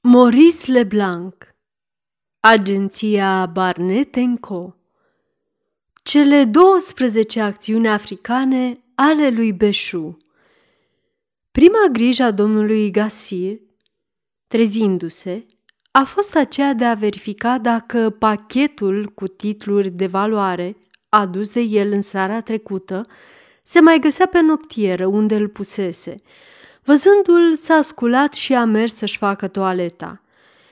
Maurice Leblanc Agenția Barnet Co. Cele 12 acțiuni africane ale lui Beșu. Prima grijă a domnului Gasir, trezindu-se, a fost aceea de a verifica dacă pachetul cu titluri de valoare adus de el în seara trecută se mai găsea pe noptieră unde îl pusese – Văzându-l, s-a sculat și a mers să-și facă toaleta.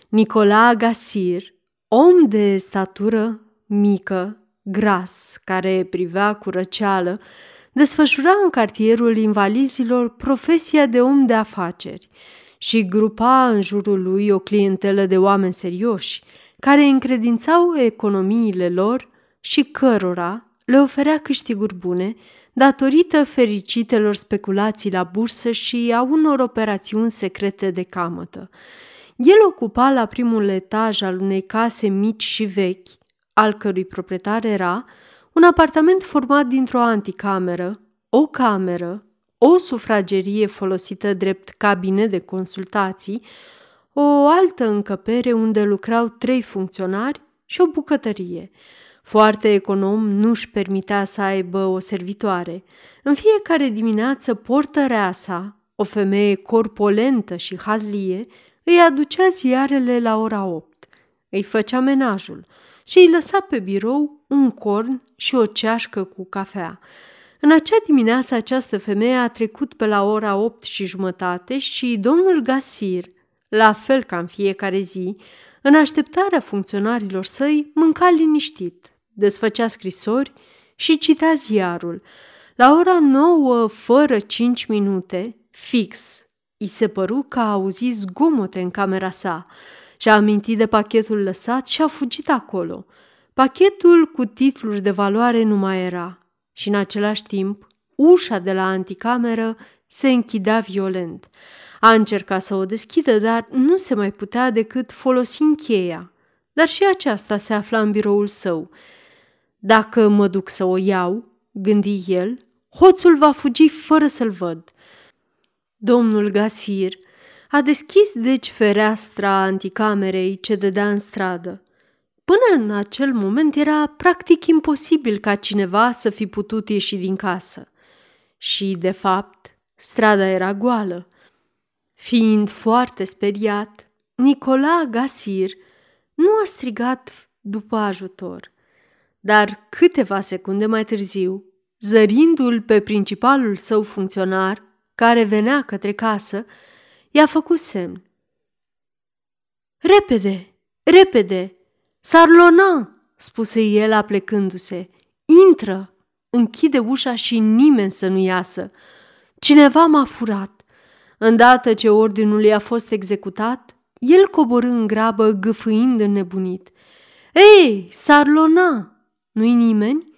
Nicola Gasir, om de statură mică, gras, care privea cu răceală, desfășura în cartierul invalizilor profesia de om de afaceri și grupa în jurul lui o clientelă de oameni serioși, care încredințau economiile lor și cărora le oferea câștiguri bune, datorită fericitelor speculații la bursă și a unor operațiuni secrete de camătă. El ocupa la primul etaj al unei case mici și vechi, al cărui proprietar era un apartament format dintr-o anticameră, o cameră, o sufragerie folosită drept cabine de consultații, o altă încăpere unde lucrau trei funcționari și o bucătărie – foarte econom nu-și permitea să aibă o servitoare. În fiecare dimineață portărea sa, o femeie corpolentă și hazlie, îi aducea ziarele la ora 8. Îi făcea menajul și îi lăsa pe birou un corn și o ceașcă cu cafea. În acea dimineață această femeie a trecut pe la ora 8 și jumătate și domnul Gasir, la fel ca în fiecare zi, în așteptarea funcționarilor săi, mânca liniștit, desfăcea scrisori și citea ziarul. La ora nouă, fără cinci minute, fix, i se păru că a auzit zgomote în camera sa. Și-a amintit de pachetul lăsat și a fugit acolo. Pachetul cu titluri de valoare nu mai era și în același timp ușa de la anticameră se închidea violent. A încercat să o deschidă, dar nu se mai putea decât folosi cheia. Dar și aceasta se afla în biroul său. Dacă mă duc să o iau, gândi el, hoțul va fugi fără să-l văd. Domnul Gasir a deschis deci fereastra anticamerei ce dădea în stradă. Până în acel moment era practic imposibil ca cineva să fi putut ieși din casă. Și, de fapt, strada era goală. Fiind foarte speriat, Nicola Gasir nu a strigat după ajutor – dar câteva secunde mai târziu, zărindu-l pe principalul său funcționar, care venea către casă, i-a făcut semn. Repede, repede, Sarlona, spuse el aplecându-se. Intră, închide ușa și nimeni să nu iasă. Cineva m-a furat. Îndată ce ordinul i-a fost executat, el coborâ în grabă, gâfâind înnebunit. Ei, Sarlona, nu-i nimeni?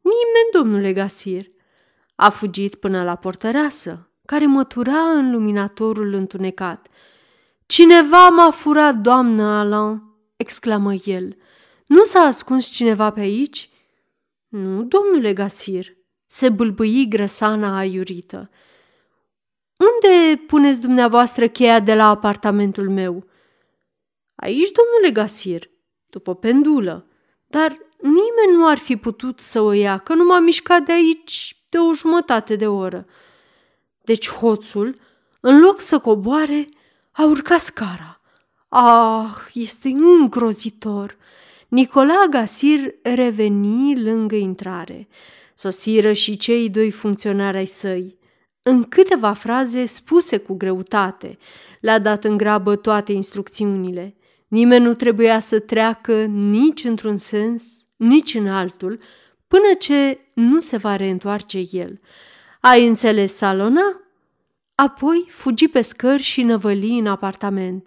Nimeni, domnule Gasir. A fugit până la portăreasă, care mătura în luminatorul întunecat. Cineva m-a furat, doamnă Alain, exclamă el. Nu s-a ascuns cineva pe aici? Nu, domnule Gasir, se bâlbâi grăsana aiurită. Unde puneți dumneavoastră cheia de la apartamentul meu? Aici, domnule Gasir, după pendulă. Dar Nimeni nu ar fi putut să o ia, că nu m-a mișcat de aici de o jumătate de oră. Deci hoțul, în loc să coboare, a urcat scara. Ah, este îngrozitor! Nicola Gasir reveni lângă intrare. Sosiră și cei doi funcționari ai săi. În câteva fraze spuse cu greutate, le-a dat în grabă toate instrucțiunile. Nimeni nu trebuia să treacă nici într-un sens, nici în altul, până ce nu se va reîntoarce el. Ai înțeles, Salona? Apoi fugi pe scări și năvăli în apartament.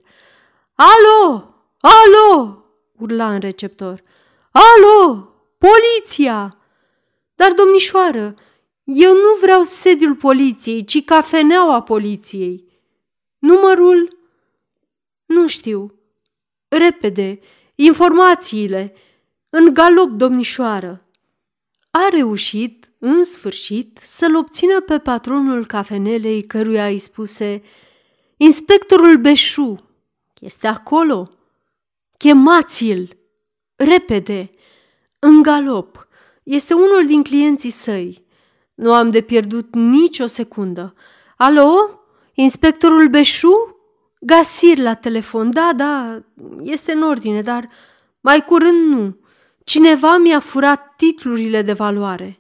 Alo! Alo! urla în receptor. Alo! Poliția! Dar, domnișoară, eu nu vreau sediul poliției, ci cafeneaua poliției. Numărul? Nu știu. Repede, informațiile. În galop, domnișoară! A reușit, în sfârșit, să-l obțină pe patronul cafenelei căruia îi spuse Inspectorul Beșu, Este acolo. Chemați-l! Repede! În galop! Este unul din clienții săi. Nu am de pierdut nicio secundă. Alo? Inspectorul Beșu? Gasir la telefon. Da, da, este în ordine, dar mai curând nu. Cineva mi-a furat titlurile de valoare.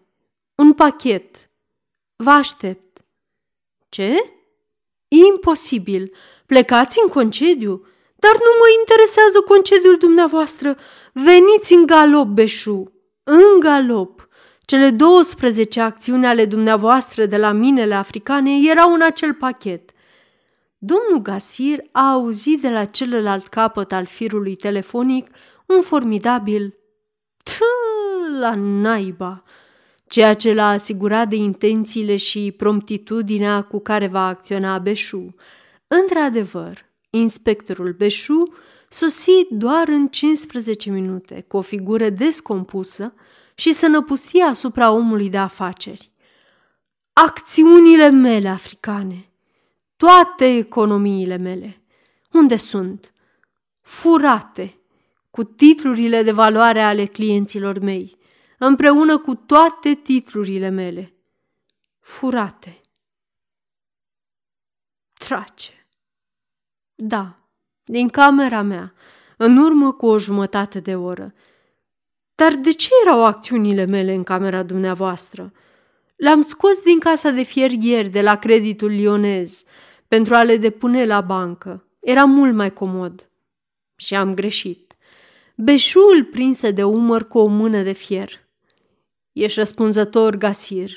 Un pachet. Vă aștept. Ce? Imposibil. Plecați în concediu? Dar nu mă interesează concediul dumneavoastră. Veniți în galop, Beșu. În galop. Cele 12 acțiuni ale dumneavoastră de la minele africane erau în acel pachet. Domnul Gasir a auzit de la celălalt capăt al firului telefonic un formidabil Tă, la naiba! ceea ce l-a asigurat de intențiile și promptitudinea cu care va acționa Beșu. Într-adevăr, inspectorul Beșu sosi doar în 15 minute, cu o figură descompusă și să năpustie asupra omului de afaceri. Acțiunile mele africane, toate economiile mele, unde sunt? Furate, cu titlurile de valoare ale clienților mei, împreună cu toate titlurile mele. Furate. Trace. Da, din camera mea, în urmă cu o jumătate de oră. Dar de ce erau acțiunile mele în camera dumneavoastră? Le-am scos din casa de fier ieri de la creditul lionez pentru a le depune la bancă. Era mult mai comod. Și am greșit. Beșul prinse de umăr cu o mână de fier. Ești răspunzător, Gasir.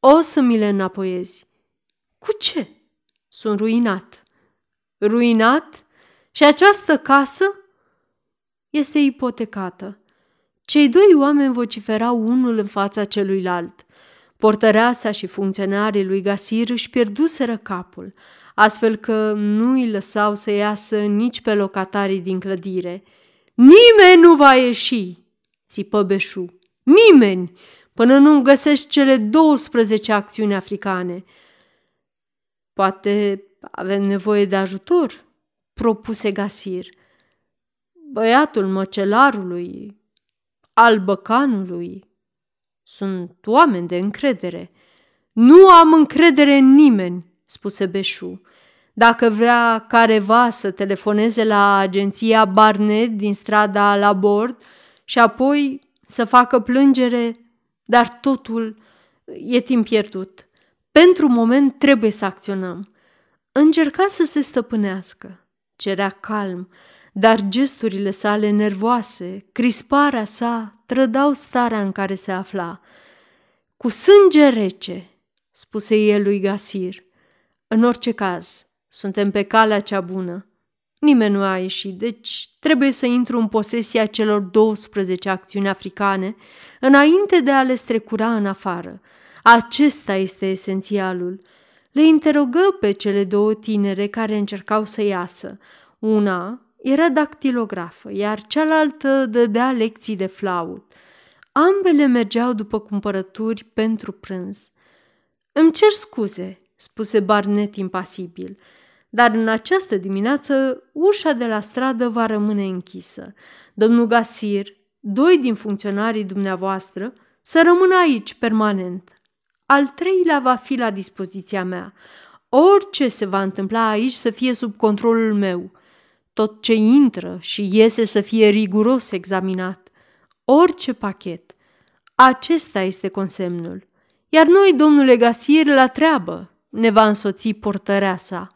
O să mi le înapoiezi. Cu ce? Sunt ruinat. Ruinat? Și această casă? Este ipotecată. Cei doi oameni vociferau unul în fața celuilalt. Portăreasa și funcționarii lui Gasir își pierduseră capul, astfel că nu îi lăsau să iasă nici pe locatarii din clădire. Nimeni nu va ieși, țipă Beșu. Nimeni, până nu găsești cele 12 acțiuni africane. Poate avem nevoie de ajutor, propuse Gasir. Băiatul măcelarului, al băcanului, sunt oameni de încredere. Nu am încredere în nimeni, spuse Beșu. Dacă vrea careva să telefoneze la agenția Barnet din strada la bord și apoi să facă plângere, dar totul e timp pierdut. Pentru moment trebuie să acționăm. Încerca să se stăpânească, cerea calm, dar gesturile sale nervoase, crisparea sa, trădau starea în care se afla. Cu sânge rece, spuse el lui Gasir. În orice caz, suntem pe calea cea bună. Nimeni nu a ieșit, deci trebuie să intru în posesia celor 12 acțiuni africane înainte de a le strecura în afară. Acesta este esențialul. Le interogă pe cele două tinere care încercau să iasă. Una era dactilografă, iar cealaltă dădea lecții de flaut. Ambele mergeau după cumpărături pentru prânz. Îmi cer scuze, spuse Barnet impasibil dar în această dimineață ușa de la stradă va rămâne închisă. Domnul Gasir, doi din funcționarii dumneavoastră, să rămână aici permanent. Al treilea va fi la dispoziția mea. Orice se va întâmpla aici să fie sub controlul meu. Tot ce intră și iese să fie riguros examinat. Orice pachet. Acesta este consemnul. Iar noi, domnule Gasir, la treabă, ne va însoți portărea sa.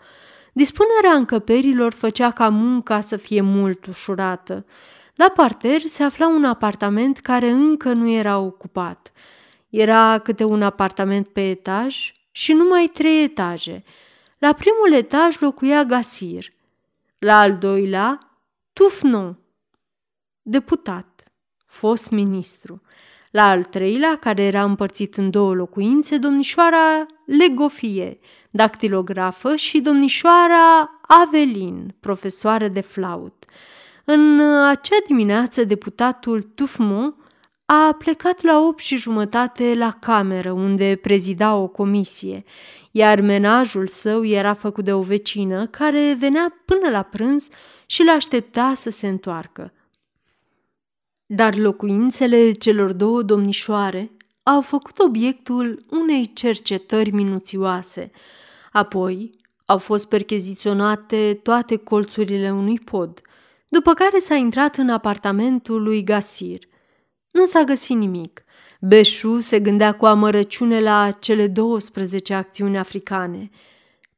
Dispunerea încăperilor făcea ca munca să fie mult ușurată. La parter se afla un apartament care încă nu era ocupat. Era câte un apartament pe etaj și numai trei etaje. La primul etaj locuia Gasir. La al doilea, Tufnon, deputat, fost ministru. La al treilea, care era împărțit în două locuințe, domnișoara Legofie, dactilografă și domnișoara Avelin, profesoară de flaut. În acea dimineață, deputatul Tufmo a plecat la opt și jumătate la cameră unde prezida o comisie, iar menajul său era făcut de o vecină care venea până la prânz și l-aștepta să se întoarcă. Dar locuințele celor două domnișoare au făcut obiectul unei cercetări minuțioase. Apoi au fost percheziționate toate colțurile unui pod, după care s-a intrat în apartamentul lui Gasir. Nu s-a găsit nimic. Beșu se gândea cu amărăciune la cele 12 acțiuni africane.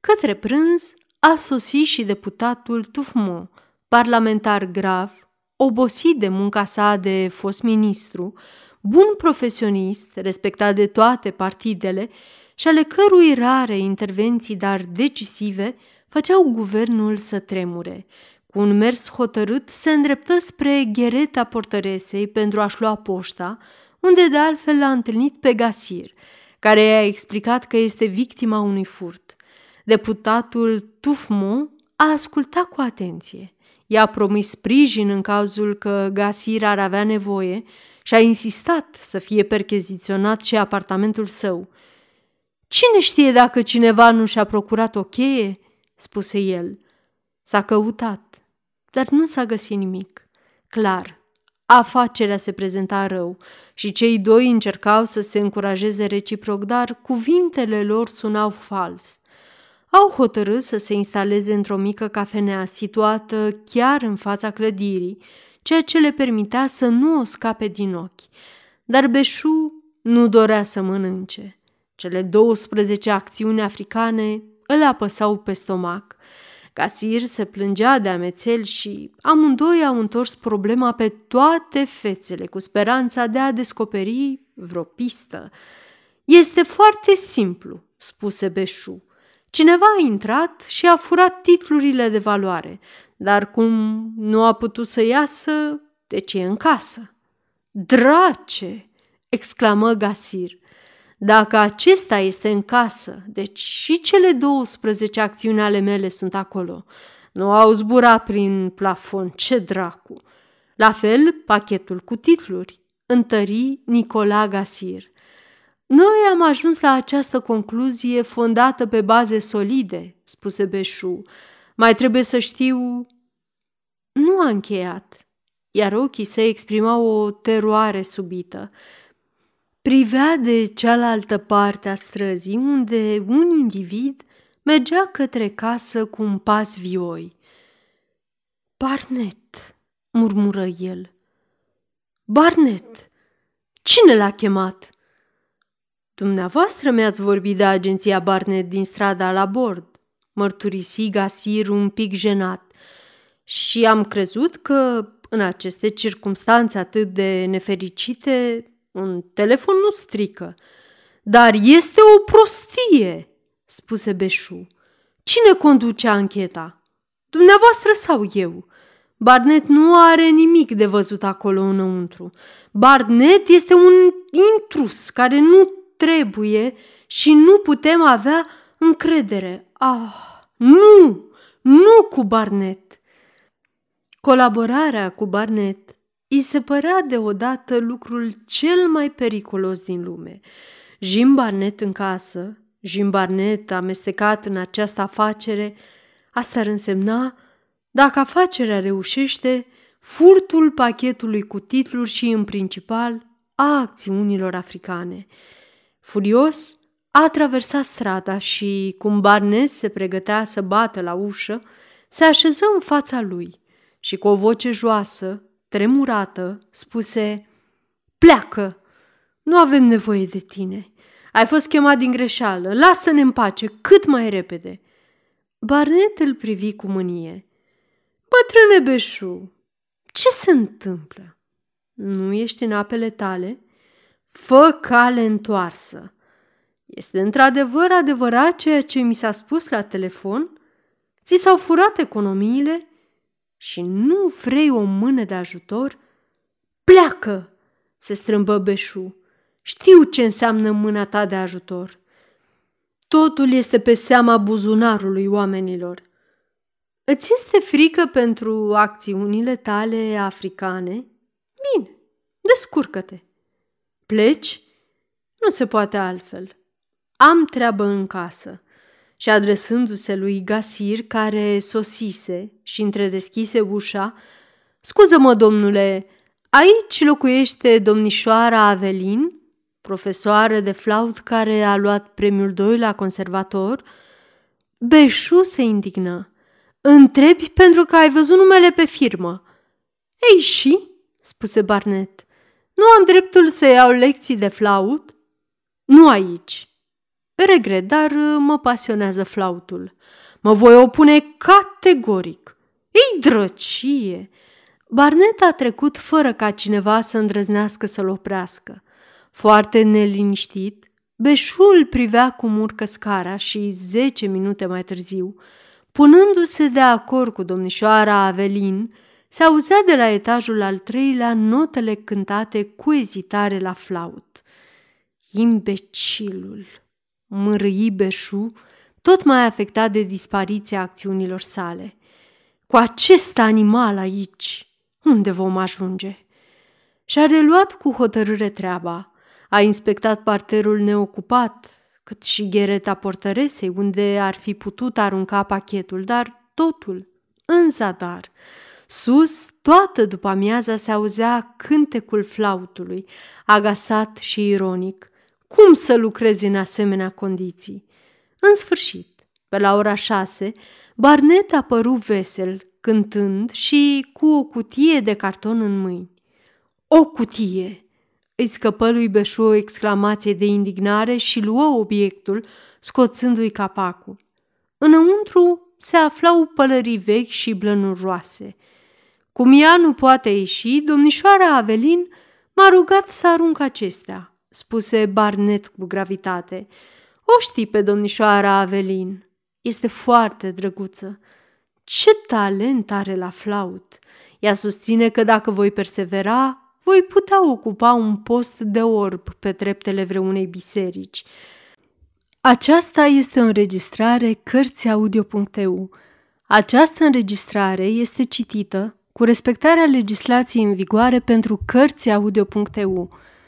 Către prânz a sosit și deputatul Tufmo, parlamentar grav, obosit de munca sa de fost ministru, bun profesionist, respectat de toate partidele și ale cărui rare intervenții, dar decisive, făceau guvernul să tremure. Cu un mers hotărât se îndreptă spre ghereta portăresei pentru a-și lua poșta, unde de altfel l-a întâlnit pe Gasir, care i-a explicat că este victima unui furt. Deputatul Tufmo a ascultat cu atenție. I-a promis sprijin în cazul că Gasir ar avea nevoie și a insistat să fie percheziționat și apartamentul său. Cine știe dacă cineva nu și-a procurat o cheie?" spuse el. S-a căutat, dar nu s-a găsit nimic. Clar, afacerea se prezenta rău și cei doi încercau să se încurajeze reciproc, dar cuvintele lor sunau fals. Au hotărât să se instaleze într-o mică cafenea situată chiar în fața clădirii, ceea ce le permitea să nu o scape din ochi. Dar Beșu nu dorea să mănânce. Cele 12 acțiuni africane îl apăsau pe stomac. Casir se plângea de amețel și amândoi au întors problema pe toate fețele cu speranța de a descoperi vreo pistă. Este foarte simplu, spuse Beșu. Cineva a intrat și a furat titlurile de valoare, dar cum nu a putut să iasă, deci e în casă. Drace! exclamă Gasir. Dacă acesta este în casă, deci și cele 12 acțiuni ale mele sunt acolo. Nu au zburat prin plafon, ce dracu! La fel, pachetul cu titluri, întări Nicola Gasir. Noi am ajuns la această concluzie fondată pe baze solide, spuse Beșu. Mai trebuie să știu... Nu a încheiat, iar ochii săi exprimau o teroare subită. Privea de cealaltă parte a străzii, unde un individ mergea către casă cu un pas vioi. Barnet, murmură el. Barnet, cine l-a chemat? Dumneavoastră mi-ați vorbit de agenția Barnet din strada la bord, mărturisi Gasir un pic jenat. Și am crezut că, în aceste circunstanțe atât de nefericite, un telefon nu strică. Dar este o prostie, spuse Beșu. Cine conduce ancheta? Dumneavoastră sau eu? Barnet nu are nimic de văzut acolo înăuntru. Barnet este un intrus care nu trebuie și nu putem avea încredere. Ah, nu, nu cu Barnet. Colaborarea cu Barnet îi se părea deodată lucrul cel mai periculos din lume. Jim Barnet în casă, Jim Barnet amestecat în această afacere, asta ar însemna, dacă afacerea reușește, furtul pachetului cu titluri și, în principal, a acțiunilor africane. Furios, a traversat strada și, cum Barnes se pregătea să bată la ușă, se așeză în fața lui și cu o voce joasă, tremurată, spuse Pleacă! Nu avem nevoie de tine. Ai fost chemat din greșeală. Lasă-ne în pace cât mai repede. Barnet îl privi cu mânie. Bătrâne Beșu, ce se întâmplă? Nu ești în apele tale? Fă cale întoarsă. Este într-adevăr adevărat ceea ce mi s-a spus la telefon? Ți s-au furat economiile și nu vrei o mână de ajutor? Pleacă! se strâmbă Beșu. Știu ce înseamnă mâna ta de ajutor. Totul este pe seama buzunarului oamenilor. Îți este frică pentru acțiunile tale africane? Bine, descurcă-te. Pleci? Nu se poate altfel. Am treabă în casă. Și adresându-se lui Gasir, care sosise și întredeschise ușa, Scuză-mă, domnule, aici locuiește domnișoara Avelin, profesoară de flaut care a luat premiul 2 la conservator? Beșu se indignă. Întrebi pentru că ai văzut numele pe firmă. Ei și? spuse Barnet. Nu am dreptul să iau lecții de flaut? Nu aici. Regret, dar mă pasionează flautul. Mă voi opune categoric. Ei drăcie! Barnet a trecut fără ca cineva să îndrăznească să-l oprească. Foarte neliniștit, Beșul privea cum urcă scara și zece minute mai târziu, punându-se de acord cu domnișoara Avelin, se auzea de la etajul al treilea notele cântate cu ezitare la flaut. Imbecilul! Mărâi Beșu, tot mai afectat de dispariția acțiunilor sale. Cu acest animal aici, unde vom ajunge? Și-a reluat cu hotărâre treaba. A inspectat parterul neocupat, cât și ghereta portăresei, unde ar fi putut arunca pachetul, dar totul în zadar. Sus, toată după amiaza se auzea cântecul flautului, agasat și ironic. Cum să lucrezi în asemenea condiții? În sfârșit, pe la ora șase, Barnet a părut vesel, cântând și cu o cutie de carton în mâini. O cutie! Îi scăpă lui Beșu o exclamație de indignare și luă obiectul, scoțându-i capacul. Înăuntru se aflau pălării vechi și blănuroase. Cum ea nu poate ieși, domnișoara Avelin m-a rugat să arunc acestea, spuse Barnet cu gravitate. O știi pe domnișoara Avelin. Este foarte drăguță. Ce talent are la flaut! Ea susține că dacă voi persevera, voi putea ocupa un post de orb pe treptele vreunei biserici. Aceasta este o înregistrare Cărțiaudio.eu. Această înregistrare este citită cu respectarea legislației în vigoare pentru Cărțiaudio.eu.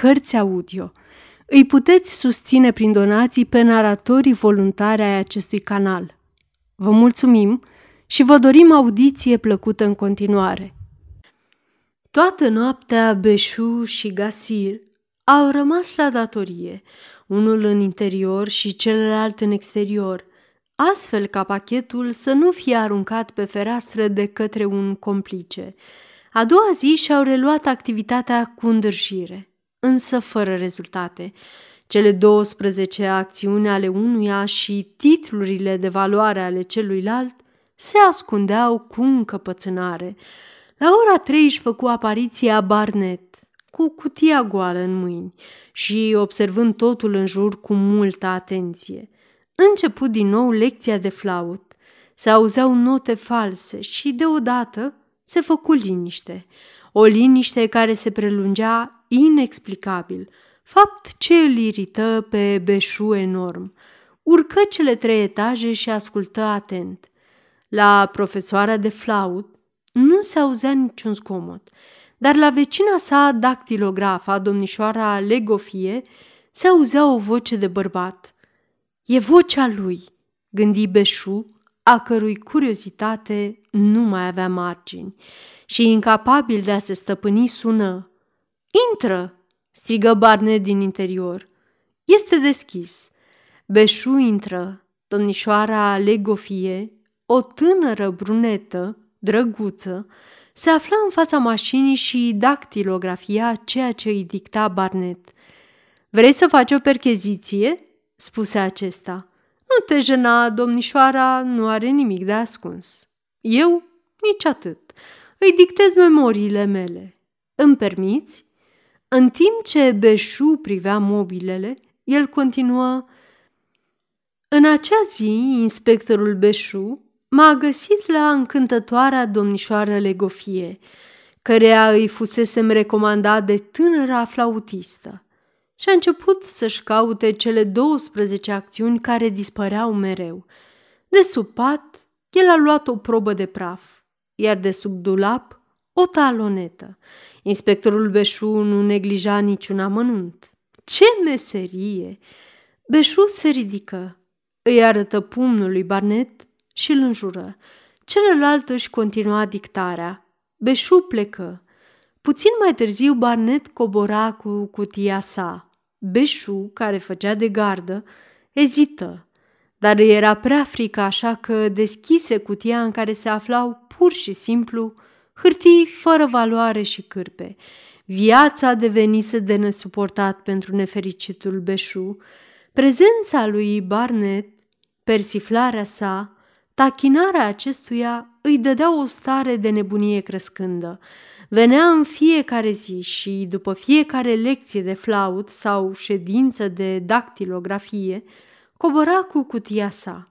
Cărți Audio – îi puteți susține prin donații pe naratorii voluntari ai acestui canal. Vă mulțumim și vă dorim audiție plăcută în continuare. Toată noaptea Beșu și Gasir au rămas la datorie, unul în interior și celălalt în exterior, astfel ca pachetul să nu fie aruncat pe fereastră de către un complice. A doua zi și-au reluat activitatea cu îndârjire însă fără rezultate. Cele 12 acțiuni ale unuia și titlurile de valoare ale celuilalt se ascundeau cu încăpățânare. La ora trei își făcu apariția Barnet, cu cutia goală în mâini și observând totul în jur cu multă atenție. Început din nou lecția de flaut. Se auzeau note false și deodată se făcu liniște. O liniște care se prelungea inexplicabil, fapt ce îl irită pe Beșu enorm. Urcă cele trei etaje și ascultă atent. La profesoara de flaut nu se auzea niciun zgomot, dar la vecina sa dactilografa, domnișoara Legofie, se auzea o voce de bărbat. E vocea lui, gândi Beșu, a cărui curiozitate nu mai avea margini și incapabil de a se stăpâni sună Intră!" strigă Barnet din interior. Este deschis. Beșu intră. Domnișoara Legofie, o tânără brunetă, drăguță, se afla în fața mașinii și dactilografia ceea ce îi dicta Barnet. Vrei să faci o percheziție?" spuse acesta. Nu te jena, domnișoara nu are nimic de ascuns. Eu nici atât. Îi dictez memoriile mele. Îmi permiți?" În timp ce Beșu privea mobilele, el continuă În acea zi, inspectorul Beșu m-a găsit la încântătoarea domnișoară Legofie, cărea îi fusesem recomandat de tânăra flautistă și a început să-și caute cele 12 acțiuni care dispăreau mereu. De sub pat, el a luat o probă de praf, iar de sub dulap o talonetă. Inspectorul Beșu nu neglija niciun amănunt. Ce meserie! Beșu se ridică, îi arătă pumnul lui Barnet și îl înjură. Celălalt își continua dictarea. Beșu plecă. Puțin mai târziu Barnet cobora cu cutia sa. Beșu, care făcea de gardă, ezită, dar era prea frică așa că deschise cutia în care se aflau pur și simplu hârtii fără valoare și cârpe. Viața devenise de nesuportat pentru nefericitul Beșu. Prezența lui Barnet, persiflarea sa, tachinarea acestuia îi dădea o stare de nebunie crescândă. Venea în fiecare zi și, după fiecare lecție de flaut sau ședință de dactilografie, cobora cu cutia sa.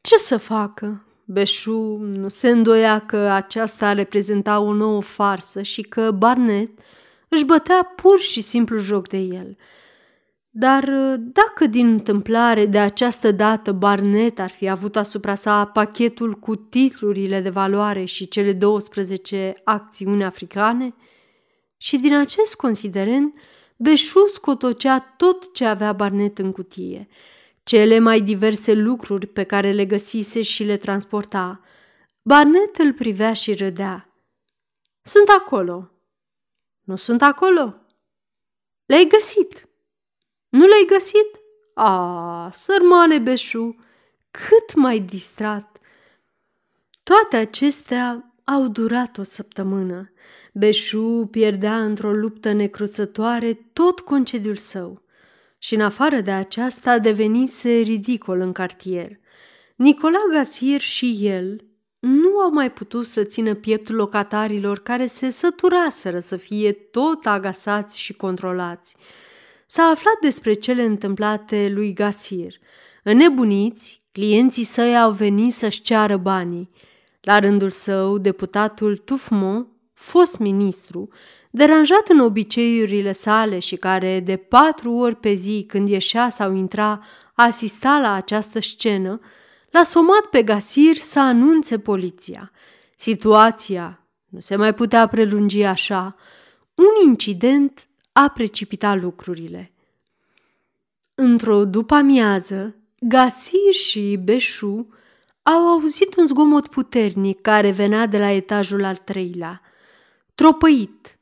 Ce să facă? Beșu nu se îndoia că aceasta reprezenta o nouă farsă și că Barnet își bătea pur și simplu joc de el. Dar dacă din întâmplare de această dată Barnet ar fi avut asupra sa pachetul cu titlurile de valoare și cele 12 acțiuni africane, și din acest considerent Beșu scotocea tot ce avea Barnet în cutie – cele mai diverse lucruri pe care le găsise și le transporta. Barnet îl privea și râdea. Sunt acolo. Nu sunt acolo. Le-ai găsit. Nu le-ai găsit? A, sărmane Beșu, cât mai distrat. Toate acestea au durat o săptămână. Beșu pierdea într-o luptă necruțătoare tot concediul său și în afară de aceasta devenise ridicol în cartier. Nicola Gasir și el nu au mai putut să țină pieptul locatarilor care se săturaseră să fie tot agasați și controlați. S-a aflat despre cele întâmplate lui Gasir. Înnebuniți, clienții săi au venit să-și ceară banii. La rândul său, deputatul Tufmo, fost ministru, deranjat în obiceiurile sale și care de patru ori pe zi când ieșea sau intra asista la această scenă, l-a somat pe Gasir să anunțe poliția. Situația nu se mai putea prelungi așa. Un incident a precipitat lucrurile. Într-o după-amiază, Gasir și Beșu au auzit un zgomot puternic care venea de la etajul al treilea. Tropăit,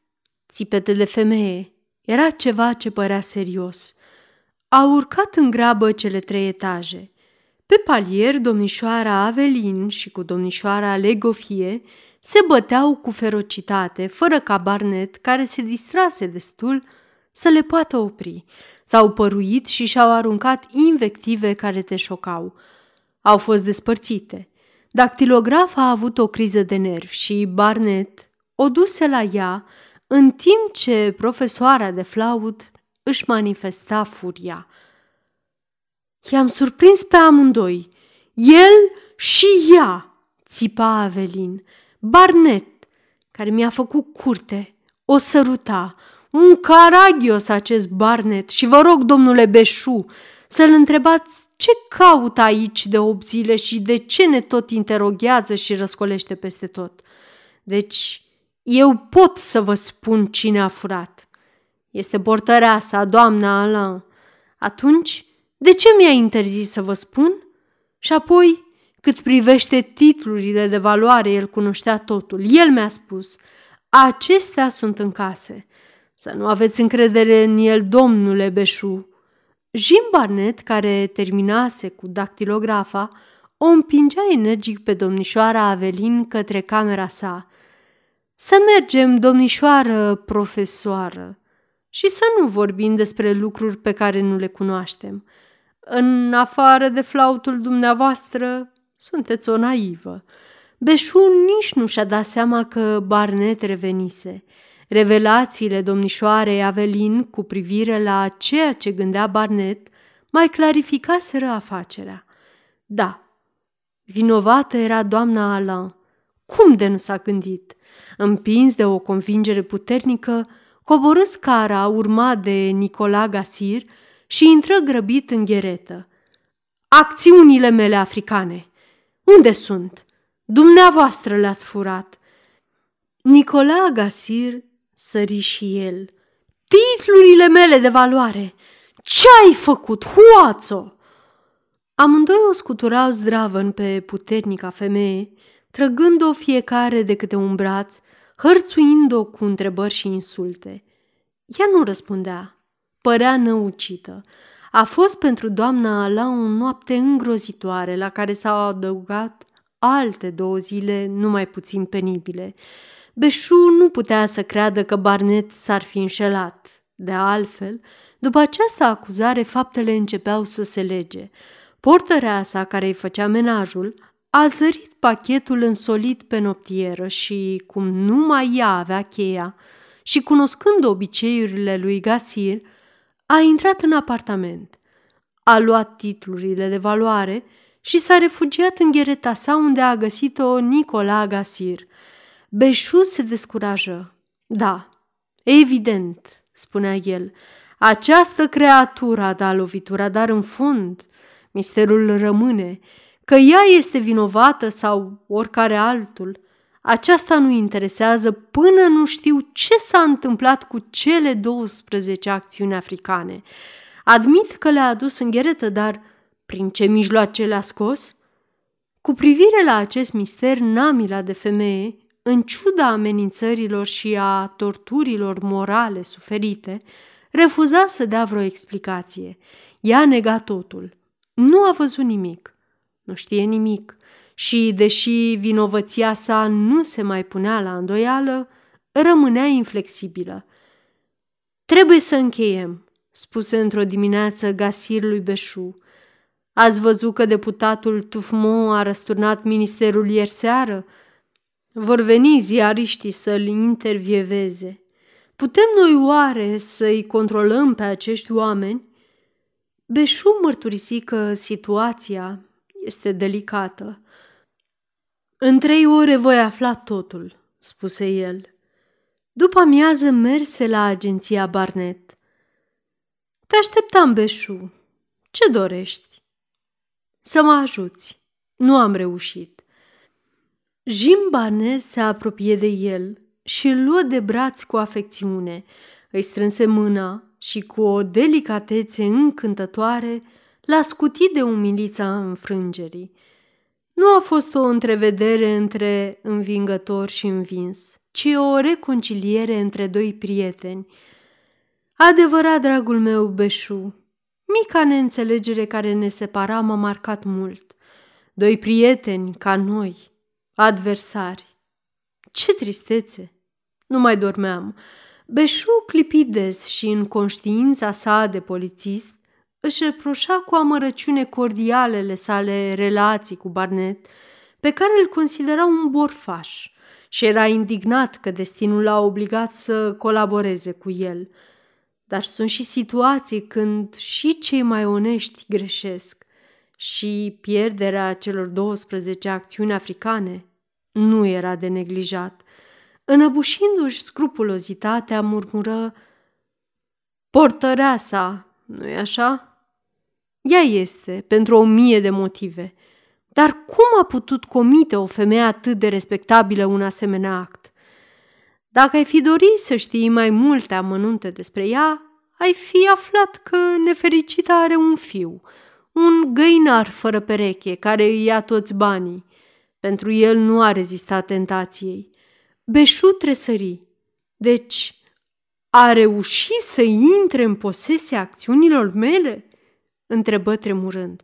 țipete de femeie. Era ceva ce părea serios. A urcat în grabă cele trei etaje. Pe palier, domnișoara Avelin și cu domnișoara Legofie se băteau cu ferocitate, fără ca Barnet, care se distrase destul, să le poată opri. S-au păruit și și-au aruncat invective care te șocau. Au fost despărțite. Dactilografa a avut o criză de nervi și Barnet o duse la ea în timp ce profesoara de flaut își manifesta furia. I-am surprins pe amândoi, el și ea, țipa Avelin. Barnet, care mi-a făcut curte, o săruta. Un caragios acest Barnet și vă rog, domnule Beșu, să-l întrebați ce caută aici de 8 zile și de ce ne tot interoghează și răscolește peste tot. Deci, eu pot să vă spun cine a furat. Este sa, doamna Alain. Atunci, de ce mi-a interzis să vă spun? Și apoi, cât privește titlurile de valoare, el cunoștea totul. El mi-a spus, acestea sunt în case. Să nu aveți încredere în el, domnule Beșu. Jim Barnett, care terminase cu dactilografa, o împingea energic pe domnișoara Avelin către camera sa – să mergem, domnișoară profesoară, și să nu vorbim despre lucruri pe care nu le cunoaștem. În afară de flautul dumneavoastră, sunteți o naivă. Beșun nici nu și-a dat seama că Barnet revenise. Revelațiile domnișoarei Avelin cu privire la ceea ce gândea Barnet mai clarificaseră afacerea. Da, vinovată era doamna Alain. Cum de nu s-a gândit? Împins de o convingere puternică, coborâ scara urmat de Nicola Gasir și intră grăbit în gheretă. Acțiunile mele africane! Unde sunt? Dumneavoastră le-ați furat. Nicola Gasir sări și el. Titlurile mele de valoare! Ce ai făcut, Huațo? Amândoi o scuturau zdravăn pe puternica femeie, trăgând-o fiecare de câte un braț, hărțuind-o cu întrebări și insulte. Ea nu răspundea, părea năucită. A fost pentru doamna la o noapte îngrozitoare la care s-au adăugat alte două zile numai puțin penibile. Beșu nu putea să creadă că Barnet s-ar fi înșelat. De altfel, după această acuzare, faptele începeau să se lege. Portăreasa care îi făcea menajul a zărit pachetul însolit pe noptieră și, cum numai ea avea cheia și cunoscând obiceiurile lui Gasir, a intrat în apartament. A luat titlurile de valoare și s-a refugiat în ghereta sa unde a găsit-o Nicola Gasir. Beșu se descurajă. Da, evident, spunea el, această creatură a dat lovitura, dar în fund misterul rămâne că ea este vinovată sau oricare altul. Aceasta nu interesează până nu știu ce s-a întâmplat cu cele 12 acțiuni africane. Admit că le-a adus în gheretă, dar prin ce mijloace le-a scos? Cu privire la acest mister, Namila de femeie, în ciuda amenințărilor și a torturilor morale suferite, refuza să dea vreo explicație. Ea nega totul. Nu a văzut nimic. Nu știe nimic. Și, deși vinovăția sa nu se mai punea la îndoială, rămânea inflexibilă. Trebuie să încheiem, spuse într-o dimineață Gasir lui Beșu. Ați văzut că deputatul Tufmo a răsturnat ministerul ieri seară? Vor veni ziariștii să-l intervieveze. Putem noi oare să-i controlăm pe acești oameni? Beșu mărturisi că situația este delicată. În trei ore voi afla totul, spuse el. După amiază merse la agenția Barnet. Te așteptam, Beșu. Ce dorești? Să mă ajuți. Nu am reușit. Jim Barnet se apropie de el și îl luă de braț cu afecțiune. Îi strânse mâna și cu o delicatețe încântătoare l-a scutit de umilița înfrângerii. Nu a fost o întrevedere între învingător și învins, ci o reconciliere între doi prieteni. Adevărat, dragul meu, Beșu, mica neînțelegere care ne separa m-a marcat mult. Doi prieteni ca noi, adversari. Ce tristețe! Nu mai dormeam. Beșu clipi des și în conștiința sa de polițist își reproșa cu amărăciune cordialele sale relații cu Barnet, pe care îl considera un borfaș și era indignat că destinul l-a obligat să colaboreze cu el. Dar sunt și situații când și cei mai onești greșesc și pierderea celor 12 acțiuni africane nu era de neglijat. Înăbușindu-și scrupulozitatea, murmură Portăreasa, nu-i așa?" Ea este, pentru o mie de motive. Dar cum a putut comite o femeie atât de respectabilă un asemenea act? Dacă ai fi dorit să știi mai multe amănunte despre ea, ai fi aflat că nefericită are un fiu, un găinar fără pereche care îi ia toți banii. Pentru el nu a rezistat tentației. Beșu tresări. Deci, a reușit să intre în posesia acțiunilor mele? Întrebă tremurând.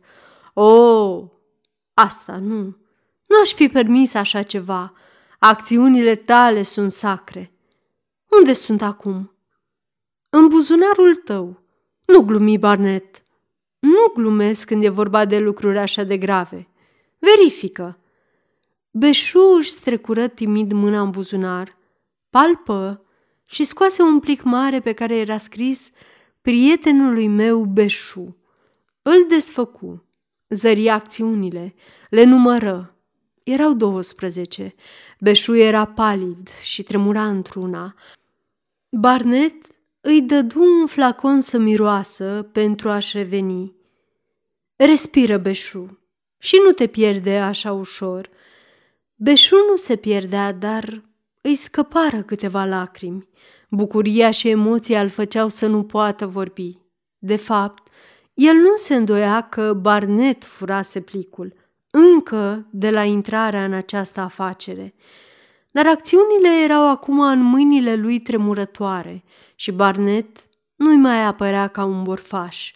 O, asta nu. Nu aș fi permis așa ceva. Acțiunile tale sunt sacre. Unde sunt acum? În buzunarul tău. Nu glumi, Barnet. Nu glumesc când e vorba de lucruri așa de grave. Verifică. Beșuș își strecură timid mâna în buzunar, palpă și scoase un plic mare pe care era scris prietenului meu Beșu. Îl desfăcu, zări acțiunile, le numără. Erau 12. Beșu era palid și tremura într-una. Barnet îi dădu un flacon să miroasă pentru a-și reveni. Respiră, Beșu, și nu te pierde așa ușor. Beșu nu se pierdea, dar îi scăpară câteva lacrimi. Bucuria și emoția îl făceau să nu poată vorbi. De fapt, el nu se îndoia că Barnet furase plicul, încă de la intrarea în această afacere. Dar acțiunile erau acum în mâinile lui tremurătoare și Barnet nu-i mai apărea ca un borfaș.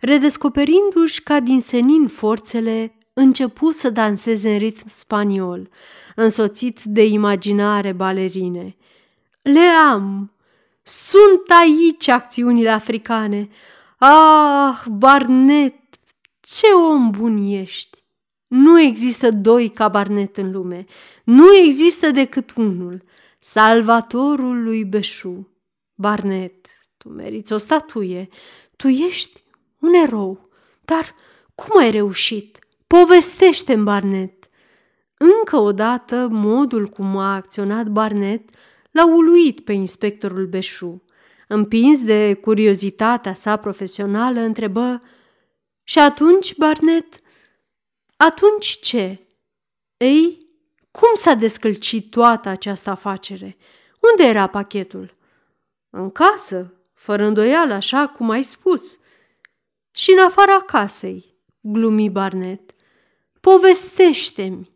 Redescoperindu-și ca din senin forțele, începu să danseze în ritm spaniol, însoțit de imaginare balerine. Le am! Sunt aici acțiunile africane! Ah, Barnet, ce om bun ești! Nu există doi ca Barnet în lume. Nu există decât unul, salvatorul lui Beșu. Barnet, tu meriți o statuie. Tu ești un erou. Dar cum ai reușit? Povestește-mi, Barnet. Încă o dată, modul cum a acționat Barnet l-a uluit pe inspectorul Beșu. Împins de curiozitatea sa profesională, întrebă Și atunci, Barnet, atunci ce? Ei, cum s-a descălcit toată această afacere? Unde era pachetul? În casă, fără îndoială, așa cum ai spus. Și în afara casei, glumi Barnet. Povestește-mi,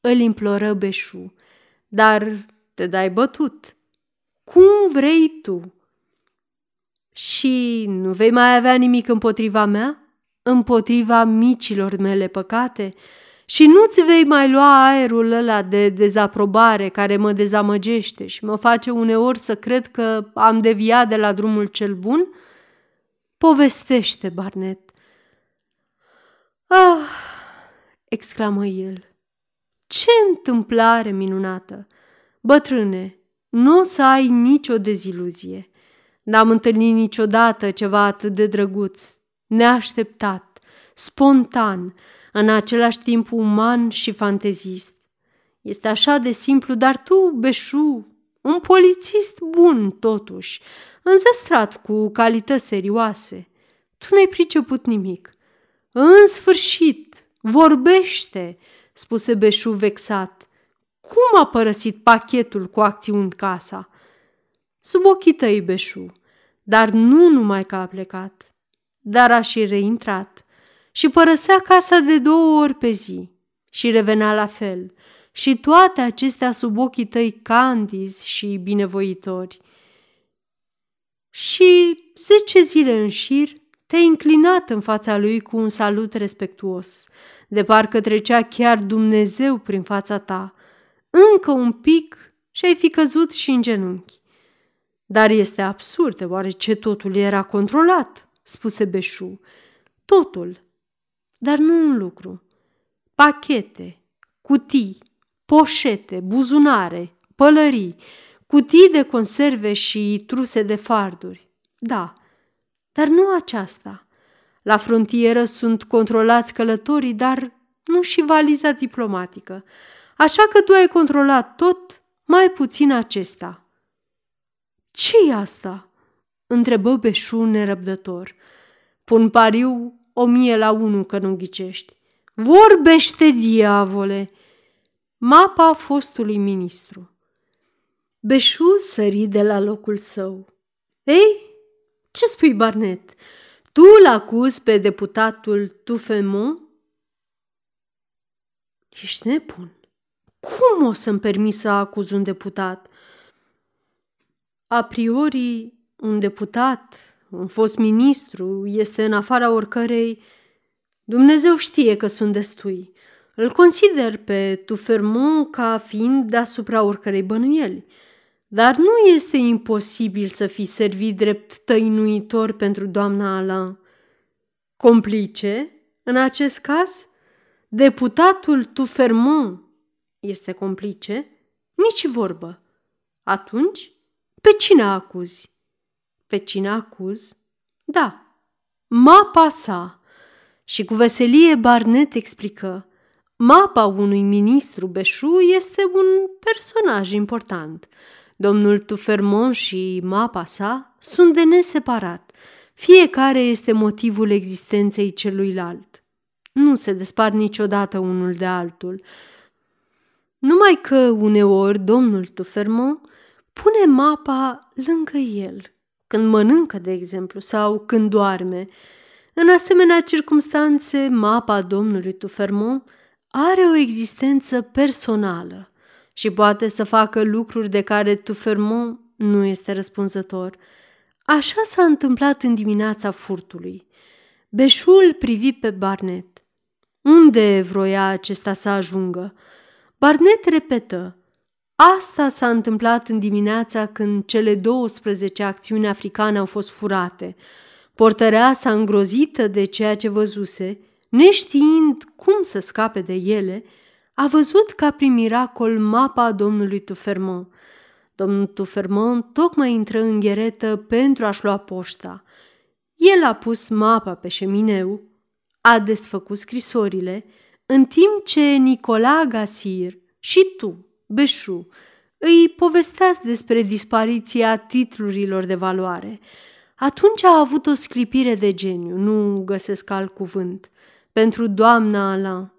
îl imploră Beșu, dar te dai bătut. Cum vrei tu? Și nu vei mai avea nimic împotriva mea? Împotriva micilor mele păcate? Și nu-ți vei mai lua aerul ăla de dezaprobare care mă dezamăgește și mă face uneori să cred că am deviat de la drumul cel bun? Povestește, Barnet. Ah, exclamă el. Ce întâmplare minunată! Bătrâne, nu o să ai nicio deziluzie. N-am întâlnit niciodată ceva atât de drăguț, neașteptat, spontan, în același timp uman și fantezist. Este așa de simplu, dar tu, Beșu, un polițist bun totuși, înzestrat cu calități serioase. Tu n-ai priceput nimic. În sfârșit, vorbește, spuse Beșu vexat. Cum a părăsit pachetul cu acțiuni casa? Sub ochii tăi, Beșu, dar nu numai că a plecat, dar a și reintrat și părăsea casa de două ori pe zi și revenea la fel și toate acestea sub ochii tăi candizi și binevoitori. Și zece zile în șir te-ai înclinat în fața lui cu un salut respectuos, de parcă trecea chiar Dumnezeu prin fața ta. Încă un pic și ai fi căzut și în genunchi. Dar este absurd, deoarece totul era controlat, spuse Beșu. Totul, dar nu un lucru. Pachete, cutii, poșete, buzunare, pălării, cutii de conserve și truse de farduri. Da, dar nu aceasta. La frontieră sunt controlați călătorii, dar nu și valiza diplomatică. Așa că tu ai controlat tot, mai puțin acesta. Ce e asta?" întrebă Beșu nerăbdător. Pun pariu o mie la unu că nu ghicești. Vorbește, diavole! Mapa fostului ministru. Beșu sări de la locul său. Ei, ce spui, Barnet? Tu l acuzi pe deputatul Tufemont? Ești nebun. Cum o să-mi permis să acuz un deputat? A priori, un deputat, un fost ministru, este în afara oricărei... Dumnezeu știe că sunt destui. Îl consider pe Tufermont ca fiind deasupra oricărei bănuieli. Dar nu este imposibil să fii servit drept tăinuitor pentru doamna Alain. Complice, în acest caz, deputatul Tufermont este complice, nici vorbă. Atunci, Pe cine acuzi? Pe cine acuz? Da, mapa sa. Și cu veselie Barnet explică. Mapa unui ministru Beșu este un personaj important. Domnul Tufermon și mapa sa sunt de neseparat. Fiecare este motivul existenței celuilalt. Nu se despart niciodată unul de altul. Numai că uneori domnul Tufermon pune mapa lângă el, când mănâncă, de exemplu, sau când doarme. În asemenea circumstanțe, mapa domnului Tufermont are o existență personală și poate să facă lucruri de care Tufermont nu este răspunzător. Așa s-a întâmplat în dimineața furtului. Beșul privi pe Barnet. Unde vroia acesta să ajungă? Barnet repetă. Asta s-a întâmplat în dimineața când cele 12 acțiuni africane au fost furate. Portăreasa îngrozită de ceea ce văzuse, neștiind cum să scape de ele, a văzut ca prin miracol mapa domnului Tufermont. Domnul Tufermont tocmai intră în gheretă pentru a-și lua poșta. El a pus mapa pe șemineu, a desfăcut scrisorile, în timp ce Nicola Gasir și tu, Beșu, îi povesteați despre dispariția titlurilor de valoare. Atunci a avut o sclipire de geniu, nu găsesc alt cuvânt, pentru doamna Alain.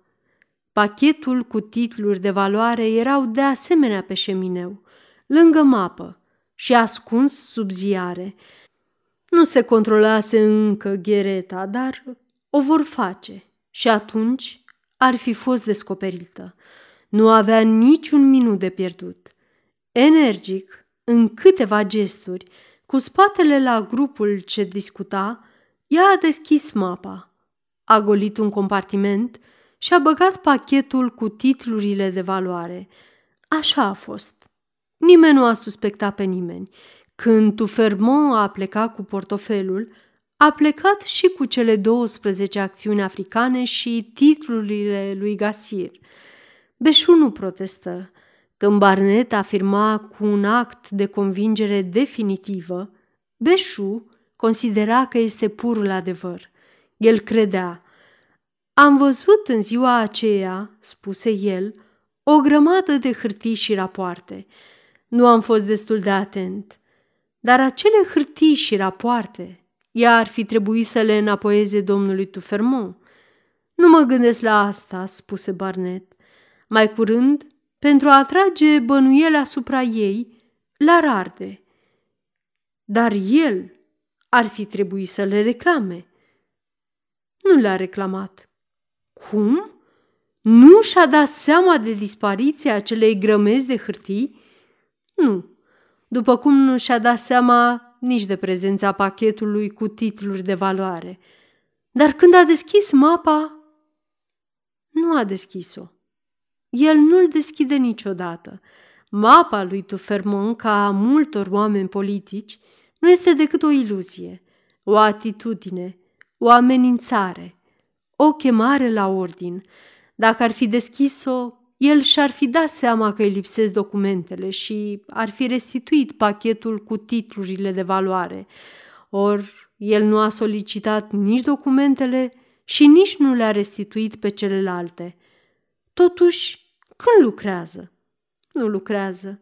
Pachetul cu titluri de valoare erau de asemenea pe șemineu, lângă mapă și ascuns sub ziare. Nu se controlase încă ghereta, dar o vor face și atunci ar fi fost descoperită. Nu avea niciun minut de pierdut. Energic, în câteva gesturi, cu spatele la grupul ce discuta, ea a deschis mapa, a golit un compartiment și a băgat pachetul cu titlurile de valoare. Așa a fost. Nimeni nu a suspectat pe nimeni. Când Tufermont a plecat cu portofelul, a plecat și cu cele 12 acțiuni africane și titlurile lui Gasir – Beșu nu protestă. Când Barnet afirma cu un act de convingere definitivă, Beșu considera că este purul adevăr. El credea. Am văzut în ziua aceea, spuse el, o grămadă de hârtii și rapoarte. Nu am fost destul de atent. Dar acele hârtii și rapoarte, ea ar fi trebuit să le înapoieze domnului Tufermont. Nu mă gândesc la asta, spuse Barnet. Mai curând, pentru a atrage bănuiele asupra ei, l-ar arde. Dar el ar fi trebuit să le reclame. Nu le-a reclamat. Cum? Nu și-a dat seama de dispariția acelei grămezi de hârtii? Nu, după cum nu și-a dat seama nici de prezența pachetului cu titluri de valoare. Dar când a deschis mapa, nu a deschis-o el nu-l deschide niciodată. Mapa lui Tufermont, ca a multor oameni politici, nu este decât o iluzie, o atitudine, o amenințare, o chemare la ordin. Dacă ar fi deschis-o, el și-ar fi dat seama că îi lipsesc documentele și ar fi restituit pachetul cu titlurile de valoare. Or, el nu a solicitat nici documentele și nici nu le-a restituit pe celelalte. Totuși, când lucrează? Nu lucrează.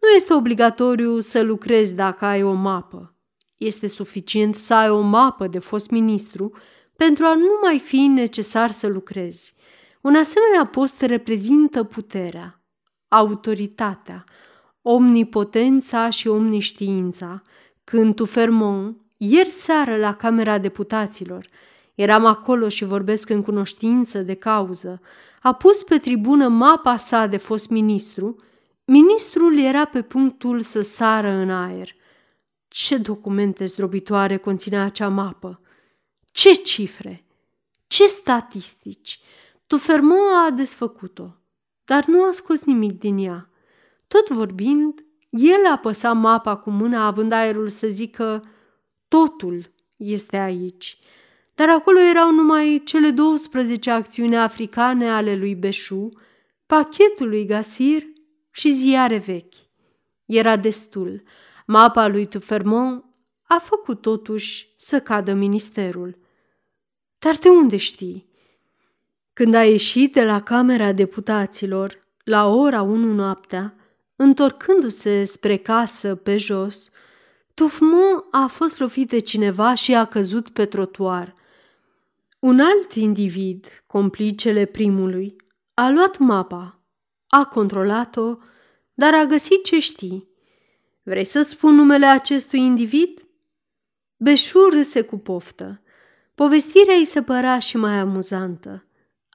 Nu este obligatoriu să lucrezi dacă ai o mapă. Este suficient să ai o mapă de fost ministru pentru a nu mai fi necesar să lucrezi. Un asemenea post reprezintă puterea, autoritatea, omnipotența și omniștiința. Când tu, Fermont, ieri seară la Camera Deputaților, eram acolo și vorbesc în cunoștință de cauză, a pus pe tribună mapa sa de fost ministru, ministrul era pe punctul să sară în aer. Ce documente zdrobitoare conținea acea mapă! Ce cifre! Ce statistici! Tufermo a desfăcut-o, dar nu a scos nimic din ea. Tot vorbind, el a apăsat mapa cu mâna, având aerul să zică totul este aici – dar acolo erau numai cele 12 acțiuni africane ale lui Beșu, pachetul lui Gasir și ziare vechi. Era destul. Mapa lui Tufermont a făcut totuși să cadă ministerul. Dar de unde știi? Când a ieșit de la Camera Deputaților, la ora 1 noaptea, întorcându-se spre casă pe jos, Tufmont a fost lovit de cineva și a căzut pe trotuar. Un alt individ, complicele primului, a luat mapa, a controlat-o, dar a găsit ce știi. Vrei să-ți spun numele acestui individ? Beșur râse cu poftă. Povestirea îi se părea și mai amuzantă.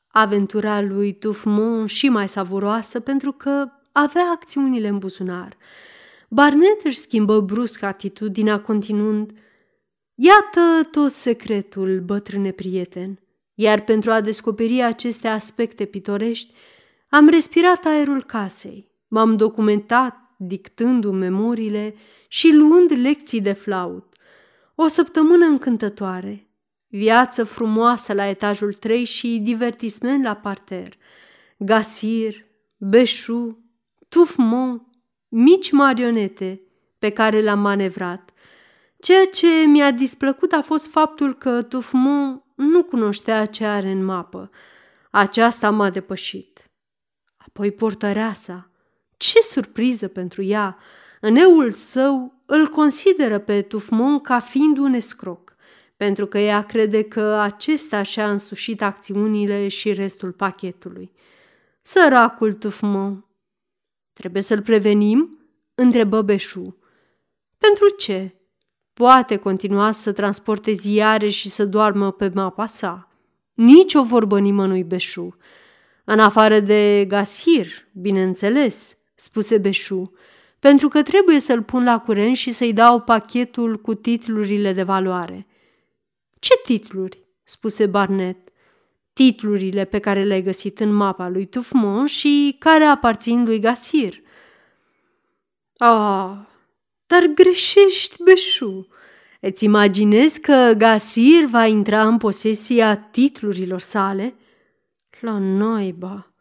Aventura lui Tufmont și mai savuroasă pentru că avea acțiunile în buzunar. Barnet își schimbă brusc atitudinea continuând Iată tot secretul, bătrâne prieten. Iar pentru a descoperi aceste aspecte pitorești, am respirat aerul casei, m-am documentat dictându memoriile și luând lecții de flaut. O săptămână încântătoare, viață frumoasă la etajul 3 și divertisment la parter. Gasir, Beșu, Tufmont, mici marionete pe care le-am manevrat. Ceea ce mi-a displăcut a fost faptul că Tufmont nu cunoștea ce are în mapă. Aceasta m-a depășit. Apoi portăreasa. Ce surpriză pentru ea! În eul său îl consideră pe Tufmont ca fiind un escroc, pentru că ea crede că acesta și-a însușit acțiunile și restul pachetului. Săracul Tufmont! Trebuie să-l prevenim? întrebă Beșu. Pentru ce? Poate continua să transporte ziare și să doarmă pe mapa sa. Nici o vorbă nimănui Beșu. În afară de Gasir, bineînțeles, spuse Beșu, pentru că trebuie să-l pun la curent și să-i dau pachetul cu titlurile de valoare. Ce titluri? spuse Barnet. Titlurile pe care le-ai găsit în mapa lui Tufmont și care aparțin lui Gasir. Ah, dar greșești, Beșu. Îți imaginezi că Gasir va intra în posesia titlurilor sale? La noiba!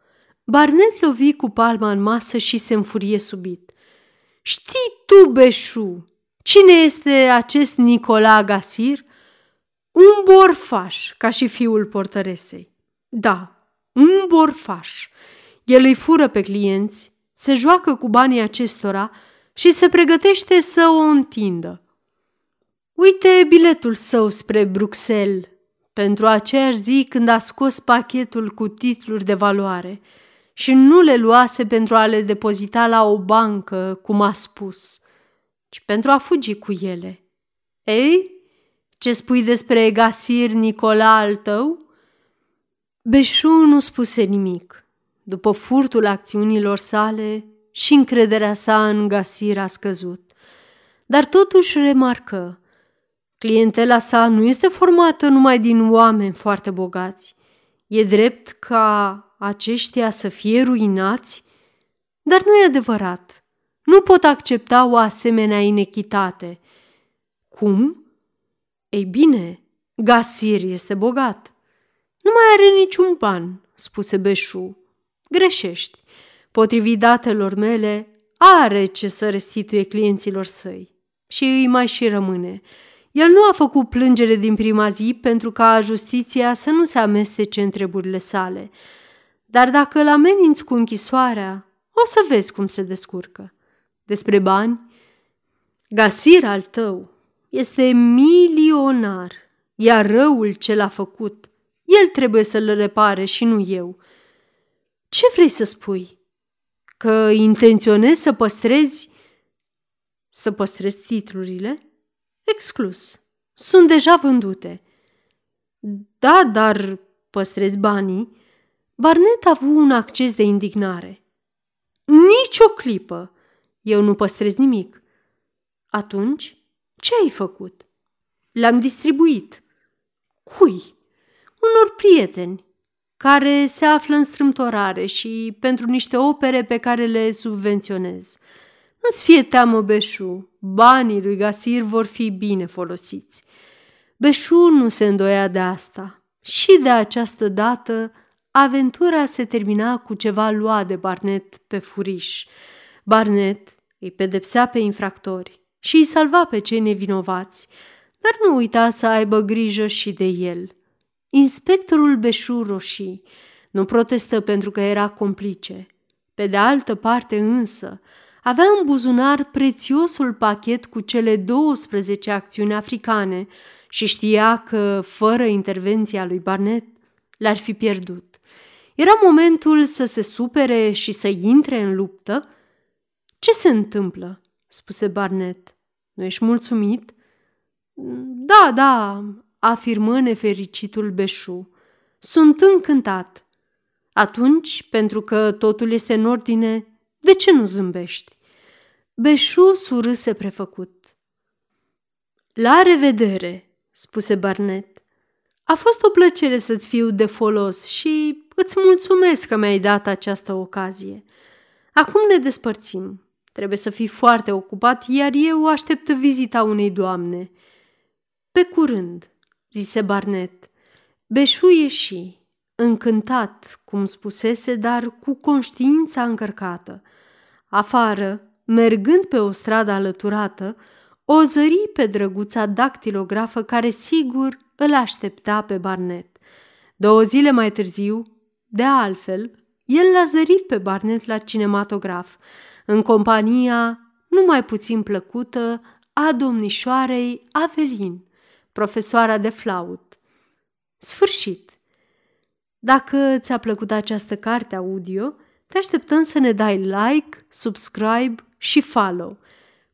Barnet lovi cu palma în masă și se înfurie subit. Știi tu, Beșu, cine este acest Nicola Gasir? Un borfaș, ca și fiul portăresei. Da, un borfaș. El îi fură pe clienți, se joacă cu banii acestora și se pregătește să o întindă. Uite biletul său spre Bruxelles pentru aceeași zi când a scos pachetul cu titluri de valoare și nu le luase pentru a le depozita la o bancă, cum a spus, ci pentru a fugi cu ele. Ei, ce spui despre Gasir Nicola al tău? Beșu nu spuse nimic. După furtul acțiunilor sale, și încrederea sa în Gasir a scăzut. Dar totuși remarcă, clientela sa nu este formată numai din oameni foarte bogați. E drept ca aceștia să fie ruinați? Dar nu e adevărat. Nu pot accepta o asemenea inechitate. Cum? Ei bine, Gasir este bogat. Nu mai are niciun ban, spuse Beșu. Greșești. Potrivit datelor mele, are ce să restituie clienților săi. Și îi mai și rămâne. El nu a făcut plângere din prima zi pentru ca justiția să nu se amestece în treburile sale. Dar dacă îl ameninți cu închisoarea, o să vezi cum se descurcă. Despre bani, Gasir al tău este milionar, iar răul ce l-a făcut, el trebuie să-l repare și nu eu. Ce vrei să spui? Că intenționezi să păstrezi să păstrezi titlurile? Exclus. Sunt deja vândute. Da, dar păstrezi banii? Barnet a avut un acces de indignare. Nici o clipă. Eu nu păstrez nimic. Atunci, ce ai făcut? Le-am distribuit. Cui? Unor prieteni care se află în strâmtorare și pentru niște opere pe care le subvenționez. Nu-ți fie teamă, Beșu, banii lui Gasir vor fi bine folosiți. Beșu nu se îndoia de asta. Și de această dată, aventura se termina cu ceva luat de Barnet pe furiș. Barnet îi pedepsea pe infractori, și îi salva pe cei nevinovați, dar nu uita să aibă grijă și de el. Inspectorul Beșu Roșii nu protestă pentru că era complice. Pe de altă parte însă, avea în buzunar prețiosul pachet cu cele 12 acțiuni africane și știa că, fără intervenția lui Barnett, le-ar fi pierdut. Era momentul să se supere și să intre în luptă? Ce se întâmplă? spuse Barnett. Nu ești mulțumit? Da, da, afirmă nefericitul Beșu. Sunt încântat. Atunci, pentru că totul este în ordine, de ce nu zâmbești? Beșu surâse prefăcut. La revedere, spuse Barnett. A fost o plăcere să-ți fiu de folos și îți mulțumesc că mi-ai dat această ocazie. Acum ne despărțim. Trebuie să fii foarte ocupat, iar eu aștept vizita unei doamne. Pe curând, zise Barnett. Beșu ieși, încântat, cum spusese, dar cu conștiința încărcată. Afară, mergând pe o stradă alăturată, o zări pe drăguța dactilografă care sigur îl aștepta pe Barnet. Două zile mai târziu, de altfel, el l-a zărit pe Barnet la cinematograf, în compania numai puțin plăcută a domnișoarei Avelin, profesoara de flaut. Sfârșit! Dacă ți-a plăcut această carte audio, te așteptăm să ne dai like, subscribe și follow.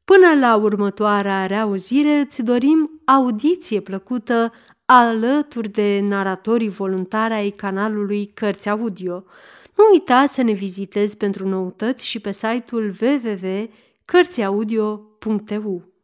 Până la următoarea reauzire, îți dorim audiție plăcută alături de naratorii voluntari ai canalului Cărți Audio. Nu uita să ne vizitezi pentru noutăți și pe site-ul www.cărțiaudio.eu.